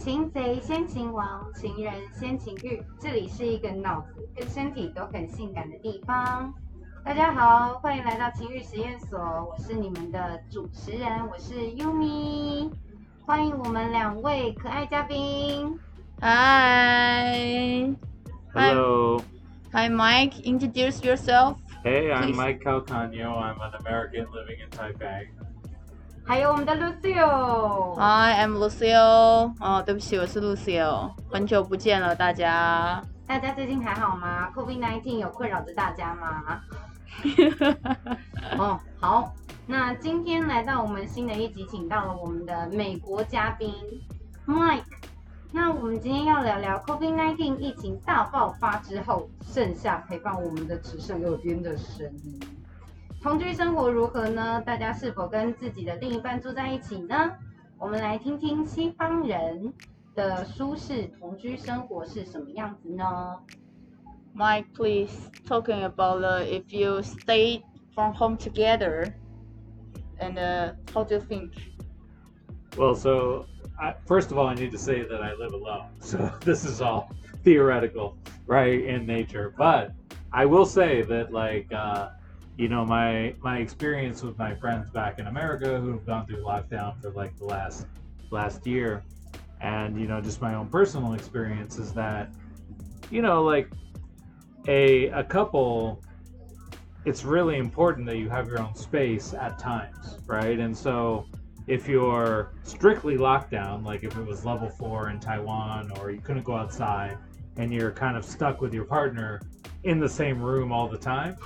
擒贼先擒王，擒人先擒欲。这里是一个脑子跟身体都很性感的地方。大家好，欢迎来到情欲实验所，我是你们的主持人，我是 Yumi。欢迎我们两位可爱嘉宾。Hi. Hello. Hi, Mike. Introduce yourself. Hey, I'm Please. Mike Calcano. I'm an American living in Taipei. 还有我们的 Lucio。Hi, I'm Lucio. 哦，对不起，我是 Lucio。很久不见了，大家。大家最近还好吗？COVID-19 有困扰着大家吗？哦，好，那今天来到我们新的一集，请到了我们的美国嘉宾 Mike。那我们今天要聊聊 COVID-19 疫情大爆发之后，剩下陪伴我们的只剩耳边的声音。同居生活如何呢？大家是否跟自己的另一半住在一起呢？我们来听听西方人的舒适同居生活是什么样子呢？ Mike, please talking about uh, if you stay from home together, and uh, how do you think? Well, so I, first of all, I need to say that I live alone. So this is all theoretical, right, in nature. But I will say that, like, uh, you know, my my experience with my friends back in America who've gone through lockdown for like the last last year, and you know, just my own personal experience is that, you know, like a a couple it's really important that you have your own space at times, right? And so if you're strictly locked down, like if it was level four in Taiwan or you couldn't go outside and you're kind of stuck with your partner in the same room all the time,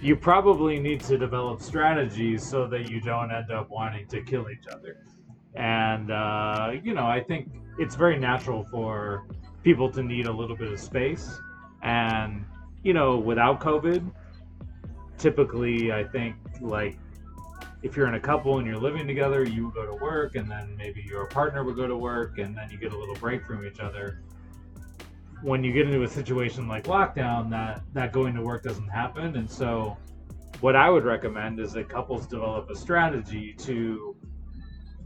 you probably need to develop strategies so that you don't end up wanting to kill each other. And, uh, you know, I think it's very natural for people to need a little bit of space. And, you know, without COVID, typically I think like if you're in a couple and you're living together, you go to work and then maybe your partner would go to work and then you get a little break from each other When you get into a situation like lockdown, that that going to work doesn't happen, and so what I would recommend is that couples develop a strategy to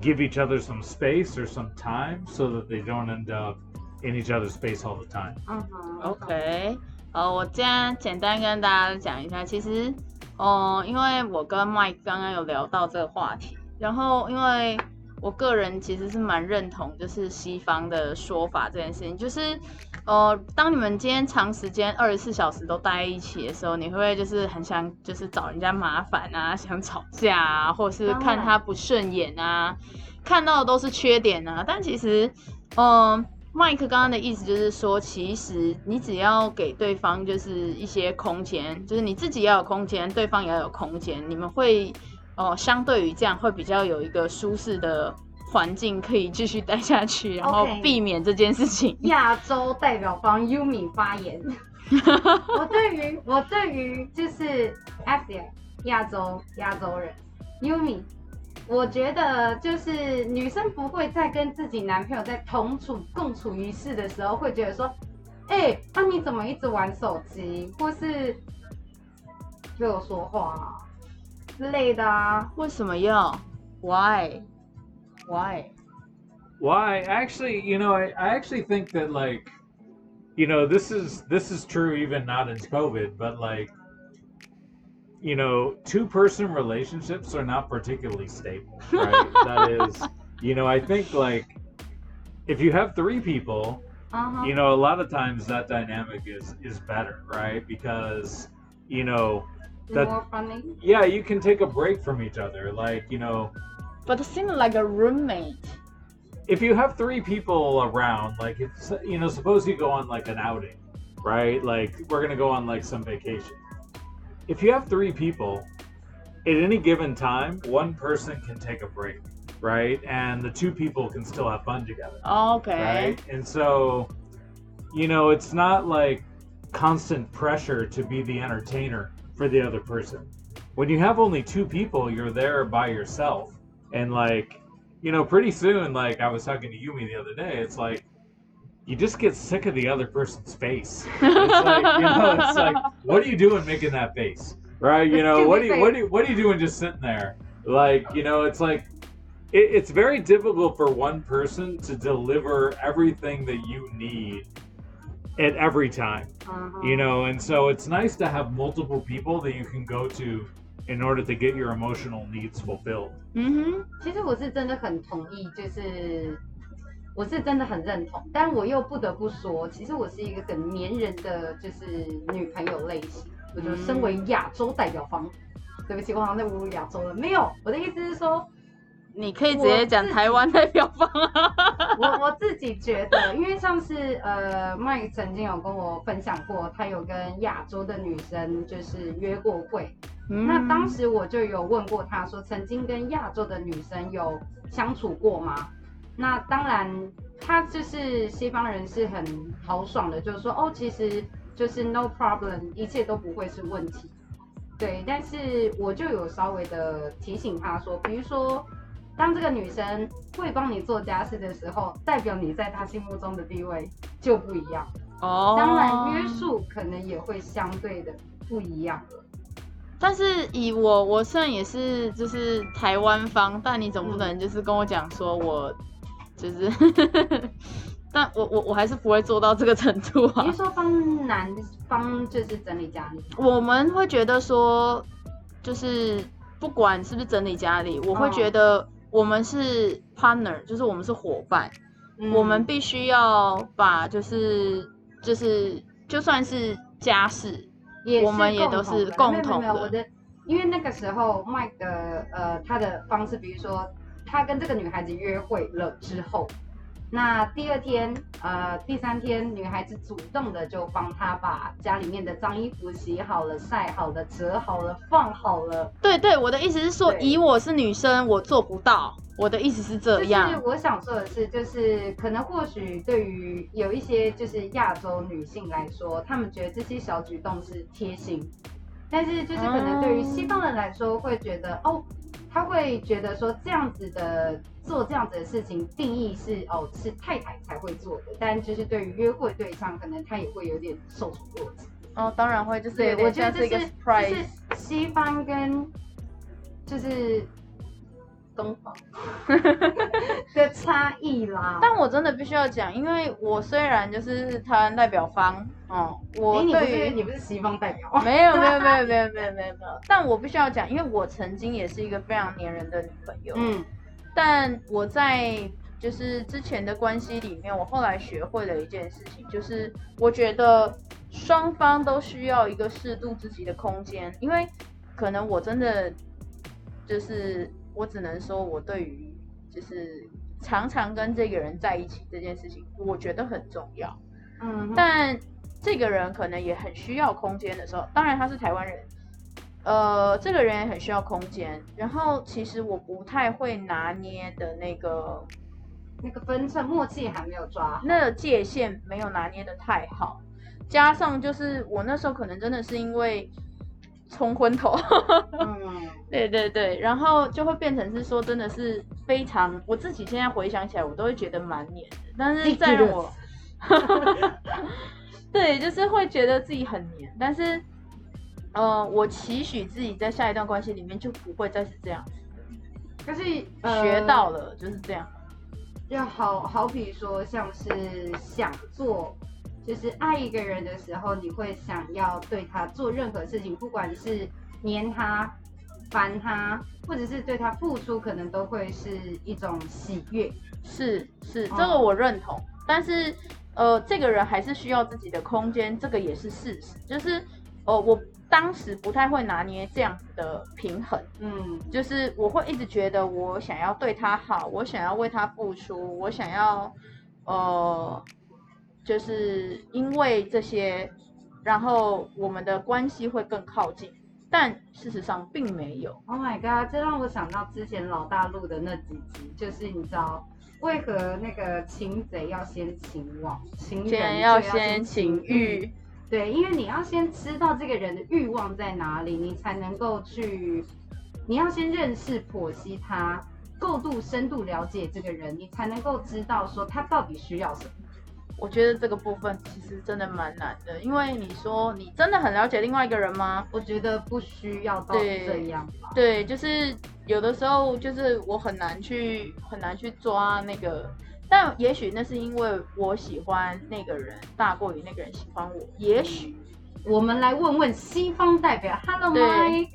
give each other some space or some time so that they don't end up in each other's space all the time. 嗯哼 OK，呃，我这样简单跟大家讲一下，其实，哦、因为我跟 Mike 刚刚有聊到这个话题，然后因为 我个人其实是蛮认同就是西方的说法这件事情，就是，呃，当你们今天长时间二十四小时都待在一起的时候，你会不会就是很想就是找人家麻烦啊，想吵架啊，或者是看他不顺眼啊，看到的都是缺点啊，但其实，嗯、麦克刚刚的意思就是说，其实你只要给对方就是一些空间，就是你自己要有空间，对方也要有空间，你们会哦、相对于这样会比较有一个舒适的环境可以继续待下去，然后避免这件事情。亚洲代表方 Yumi 发言。我对于我对于就是 Asia 亚洲亚洲人 Yumi，我觉得就是女生不会在跟自己男朋友在同处共处一室的时候，会觉得说，哎、那、你怎么一直玩手机，或是对我说话、啊、之类的啊？为什么要？Why? Why? Why? Actually, you know, I, I actually think that like, you know, this is this is true even not in COVID, but like, you know, two person relationships are not particularly stable, right? that is, you know, I think like if you have three people, 嗯哼 you know, a lot of times that dynamic is is better, right? Because you know, that- more funny。yeah, you can take a break from each other. Like, you know, But it seems like a roommate. if you have three people around, like if you know, suppose you go on like an outing, right? Like we're gonna go on like some vacation. If you have three people, at any given time, one person can take a break, right? And the two people can still have fun together, Okay. right? And so, you know, it's not like constant pressure to be the entertainer for the other person. When you have only two people, you're there by yourself, and like you know, pretty soon, like I was talking to Yumi the other day, it's like you just get sick of the other person's face. It's like, you know, it's like, what are you doing making that face? Right? You know, what do you what do you, what are you doing just sitting there? Like, you know, it's like it, it's very difficult for one person to deliver everything that you need at every time, 嗯哼 you know. And so it's nice to have multiple people that you can go to in order to get your emotional needs fulfilled. 嗯哼，其实我是真的很同意，就是我是真的很认同，但我又不得不说，其实我是一个很粘人的，就是女朋友类型。我就身为亚洲代表方，对不起，我好像在侮辱亚洲了。没有，我的意思是说， 你可以直接讲台湾代表方啊。我我自己觉得，因为上次呃，Mike 曾经有跟我分享过，他有跟亚洲的女生就是约过会，那嗯当时我就有问过他说，曾经跟亚洲的女生有相处过吗？那当然，他就是西方人是很豪爽的，就是说哦，其实就是 no problem，一切都不会是问题。对，但是我就有稍微的提醒他说，比如说，当这个女生会帮你做家事的时候，代表你在她心目中的地位就不一样。哦，当然，约束可能也会相对的不一样。但是以我，我虽然也是就是台湾方，但你总不能就是跟我讲说我就是，但我我我还是不会做到这个程度啊你是。说帮男方就是整理家里？我们会觉得说，就是不管是不是整理家里，我会嗯觉得我们是 partner，就是我们是伙伴，嗯。我们必须要把就是就是就算是家事，也我们也都是共同的因为那个时候 Mike 的呃他的方式，比如说他跟这个女孩子约会了之后，那第二天呃第三天，女孩子主动的就帮他把家里面的脏衣服洗好了、晒好了、折好了、放好了。对对，我的意思是说，以我是女生，我做不到。我的意思是这样就是，我想说的是，就是可能或许对于有一些就是亚洲女性来说，她们觉得这些小举动是贴心，但是就是可能对于西方人来说，会觉得哦，他会觉得说这样子的做这样子的事情，定义是哦是太太才会做的，但就是对于约会对象，可能他也会有点受挫折。哦，当然会，就是对，我觉得这是 surprise。这是西方跟就是东方 的差异啦。但我真的必须要讲，因为我虽然就是台湾代表方，哦、我对于是你不是西方代表 吗？没有没有没有没有没有没有没有，但我必须要讲，因为我曾经也是一个非常黏人的女朋友，嗯但我在就是之前的关系里面，我后来学会了一件事情，就是我觉得双方都需要一个适度自己的空间，因为可能我真的就是我只能说我对于就是常常跟这个人在一起这件事情，我觉得很重要。嗯，但这个人可能也很需要空间的时候，当然他是台湾人，呃，这个人也很需要空间。然后其实我不太会拿捏的那个那个分寸默契还没有抓好。那个界限没有拿捏的太好，加上就是我那时候可能真的是因为冲昏头，嗯，对对对，然后就会变成是说真的是非常，我自己现在回想起来，我都会觉得蛮黏的，但是在让我。对，就是会觉得自己很黏，但是，呃，我期许自己在下一段关系里面就不会再是这样，可是呃学到了就是这样。就好好比说，像是想做，就是爱一个人的时候，你会想要对他做任何事情，不管是黏他、烦他，或者是对他付出，可能都会是一种喜悦。是是，哦这个我认同，但是呃，这个人还是需要自己的空间，这个也是事实。就是呃，我当时不太会拿捏这样子的平衡，嗯就是我会一直觉得我想要对他好，我想要为他付出，我想要呃，就是因为这些，然后我们的关系会更靠近，但事实上并没有。，Oh my god，这让我想到之前老大录的那几集，就是你知道。为何那个擒贼要先擒王，擒人要先先情欲，对，因为你要先知道这个人的欲望在哪里，你才能够去，你要先认识、剖析他，够度、深度了解这个人，你才能够知道说他到底需要什么。我觉得这个部分其实真的蛮难的，因为你说你真的很了解另外一个人吗？我觉得不需要到对这样吧。对，就是有的时候就是我很难去很难去抓那个，但也许那是因为我喜欢那个人大过于那个人喜欢我，也许我们来问问西方代表，Hello 对 Mike，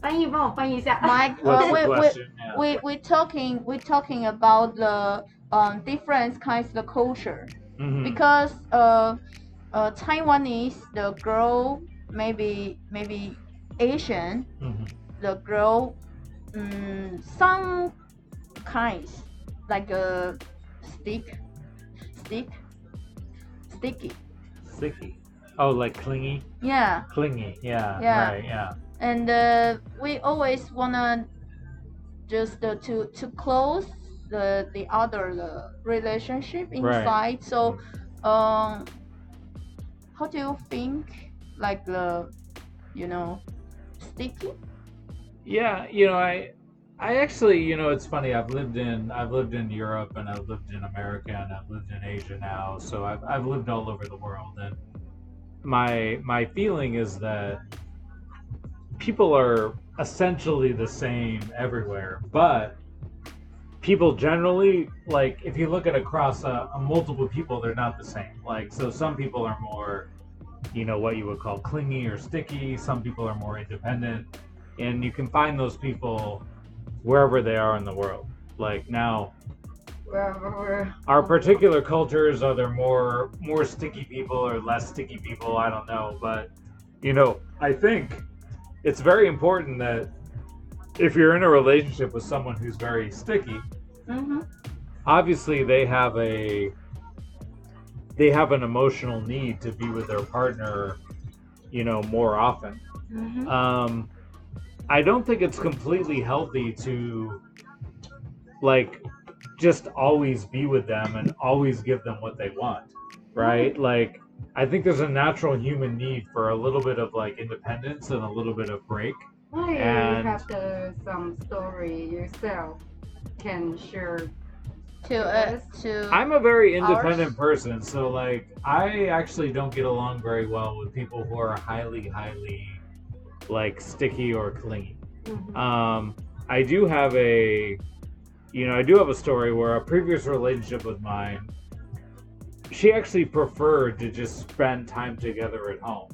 翻译帮我翻译一下。Mike, What's uh, the we, we we talking we talking about the um different kinds of culture Mhm. because uh uh Taiwanese the girl maybe maybe Asian Mhm. the girl um, some kinds like a stick stick sticky Sticky. Oh, like clingy? yeah Clingy. Yeah. Yeah. Right. Yeah. and uh, we always wanna just uh, to to close the the other the relationship Right. inside. So, um, how do you think like the, you know, sticky? Yeah, you know, I I actually, you know, it's funny. I've lived in I've lived in Europe and I've lived in America and I've lived in Asia now. So I've I've lived all over the world and my my feeling is that people are essentially the same everywhere, but people generally like if you look at across a, a multiple people, they're not the same. Like so, some people are more, you know, what you would call clingy or sticky. Some people are more independent and you can find those people wherever they are in the world. Like now, our particular cultures are there more more sticky people or less sticky people? I don't know, but you know, I think it's very important that if you're in a relationship with someone who's very sticky, Mm-hmm. obviously they have a they have an emotional need to be with their partner, you know, more often. Mm-hmm. um i don't think it's completely healthy to like just always be with them and always give them what they want right like i think there's a natural human need for a little bit of like independence and a little bit of break Why you And- have the, some story yourself can share? To uh, to i'm a very independent Ours- person so like i actually don't get along very well with people who are highly highly like sticky or clingy Mhm. Um, I do have a, you know, I do have a story where a previous relationship with mine, she actually preferred to just spend time together at home,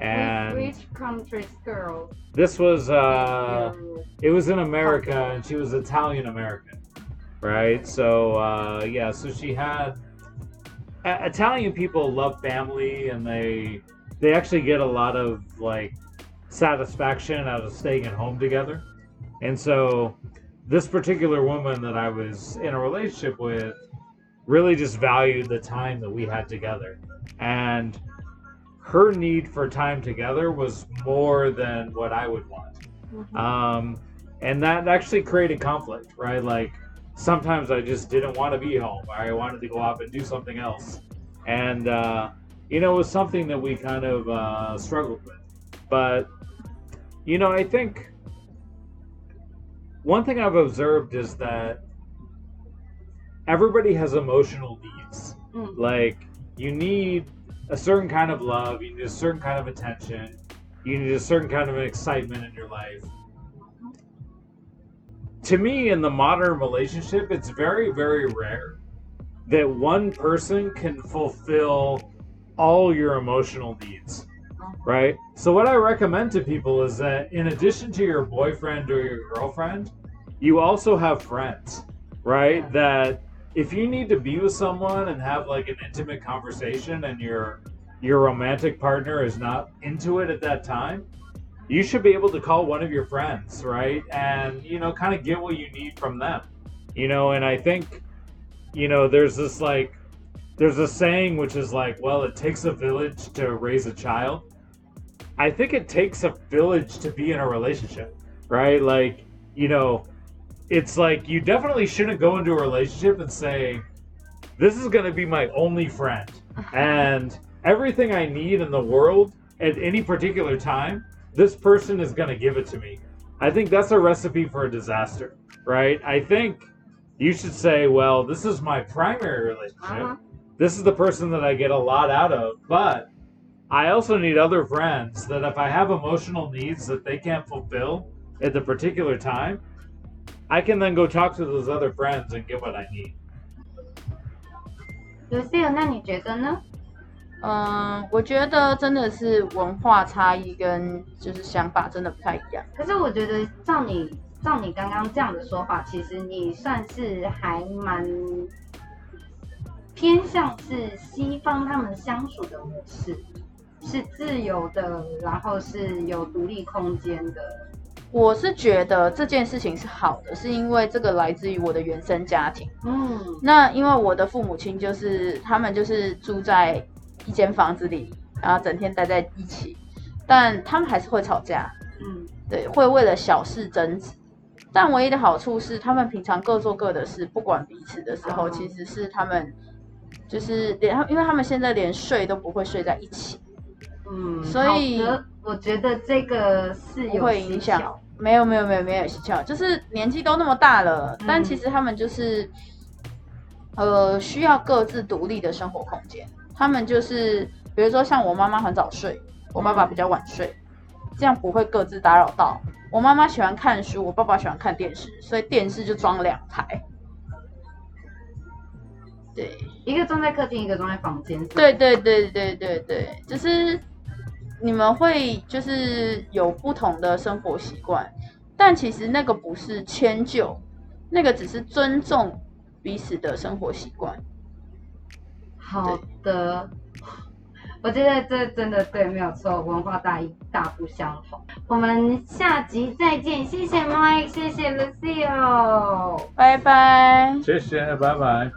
and which, country's girl? this was uh, it was in America, and she was Italian American, right? So uh, yeah, so she had A- Italian people love family, and they they actually get a lot of like satisfaction out of staying at home together. And so this particular woman that I was in a relationship with really just valued the time that we had together. And her need for time together was more than what I would want. Mhm. Um, and that actually created conflict, right? Like sometimes I just didn't want to be home. I wanted to go off and do something else. And, uh, you know, it was something that we kind of uh, struggled with. But, you know, I think one thing I've observed is that everybody has emotional needs. Mhm. Like, you need a certain kind of love, you need a certain kind of attention, you need a certain kind of excitement in your life. To me, in the modern relationship, it's very, very rare that one person can fulfill all your emotional needs, right? So, what I recommend to people is that in addition to your boyfriend or your girlfriend, you also have friends, right? That if you need to be with someone and have like an intimate conversation and your your romantic partner is not into it at that time, you should be able to call one of your friends, right? And you know, kind of get what you need from them. You know, and I think you know, there's this like there's a saying which is like, well, it takes a village to raise a child. I think it takes a village to be in a relationship, right? Like, you know, it's like you definitely shouldn't go into a relationship and say, this is going to be my only friend. And everything I need in the world at any particular time, this person is going to give it to me. I think that's a recipe for a disaster, right? I think you should say, well, this is my primary relationship Uh-huh. this is the person that I get a lot out of, but I also need other friends that if I have emotional needs that they can't fulfill, at the particular time, I can then go talk to those other friends and get what I need. Lucia，那你觉得呢？嗯，我觉得真的是文化差异跟就是想法真的不太一样。可是我觉得照你照你刚刚这样的说法，其实你算是还蛮偏向是西方他们相处的模式，是自由的，然后是有独立空间的。我是觉得这件事情是好的，是因为这个来自于我的原生家庭。嗯。那因为我的父母亲就是他们就是住在一间房子里，然后整天待在一起，但他们还是会吵架，嗯。对，会为了小事争执。但唯一的好处是，他们平常各做各的事，不管彼此的时候，哦。其实是他们就是连，因为他们现在连睡都不会睡在一起，嗯，所以我觉得这个是会影响跷。没有没有没有没有蹊跷，就是年纪都那么大了，嗯但其实他们就是呃需要各自独立的生活空间。他们就是比如说像我妈妈很早睡，我爸爸比较晚睡，这样不会各自打扰到。我妈妈喜欢看书，我爸爸喜欢看电视，所以电视就装两台。对一个装在客厅，一个装在房间。对对对对对对，就是你们会就是有不同的生活习惯，但其实那个不是迁就，那个只是尊重彼此的生活习惯。好的，我觉得这真的对，没有错，文化大异大不相同。我们下集再见，谢谢 Mike，谢谢 Lucio。拜拜。谢谢，拜拜。